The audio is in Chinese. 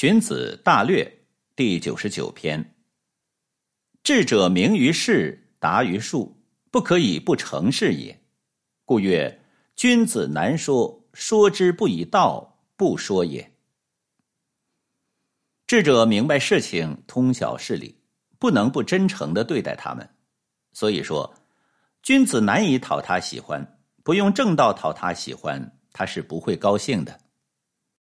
荀子大略第九十九篇。智者明于事达于术不可以不成事也。故曰君子难说说之不以道不说也。智者明白事情通晓事理不能不真诚的对待他们。所以说君子难以讨他喜欢不用正道讨他喜欢他是不会高兴的。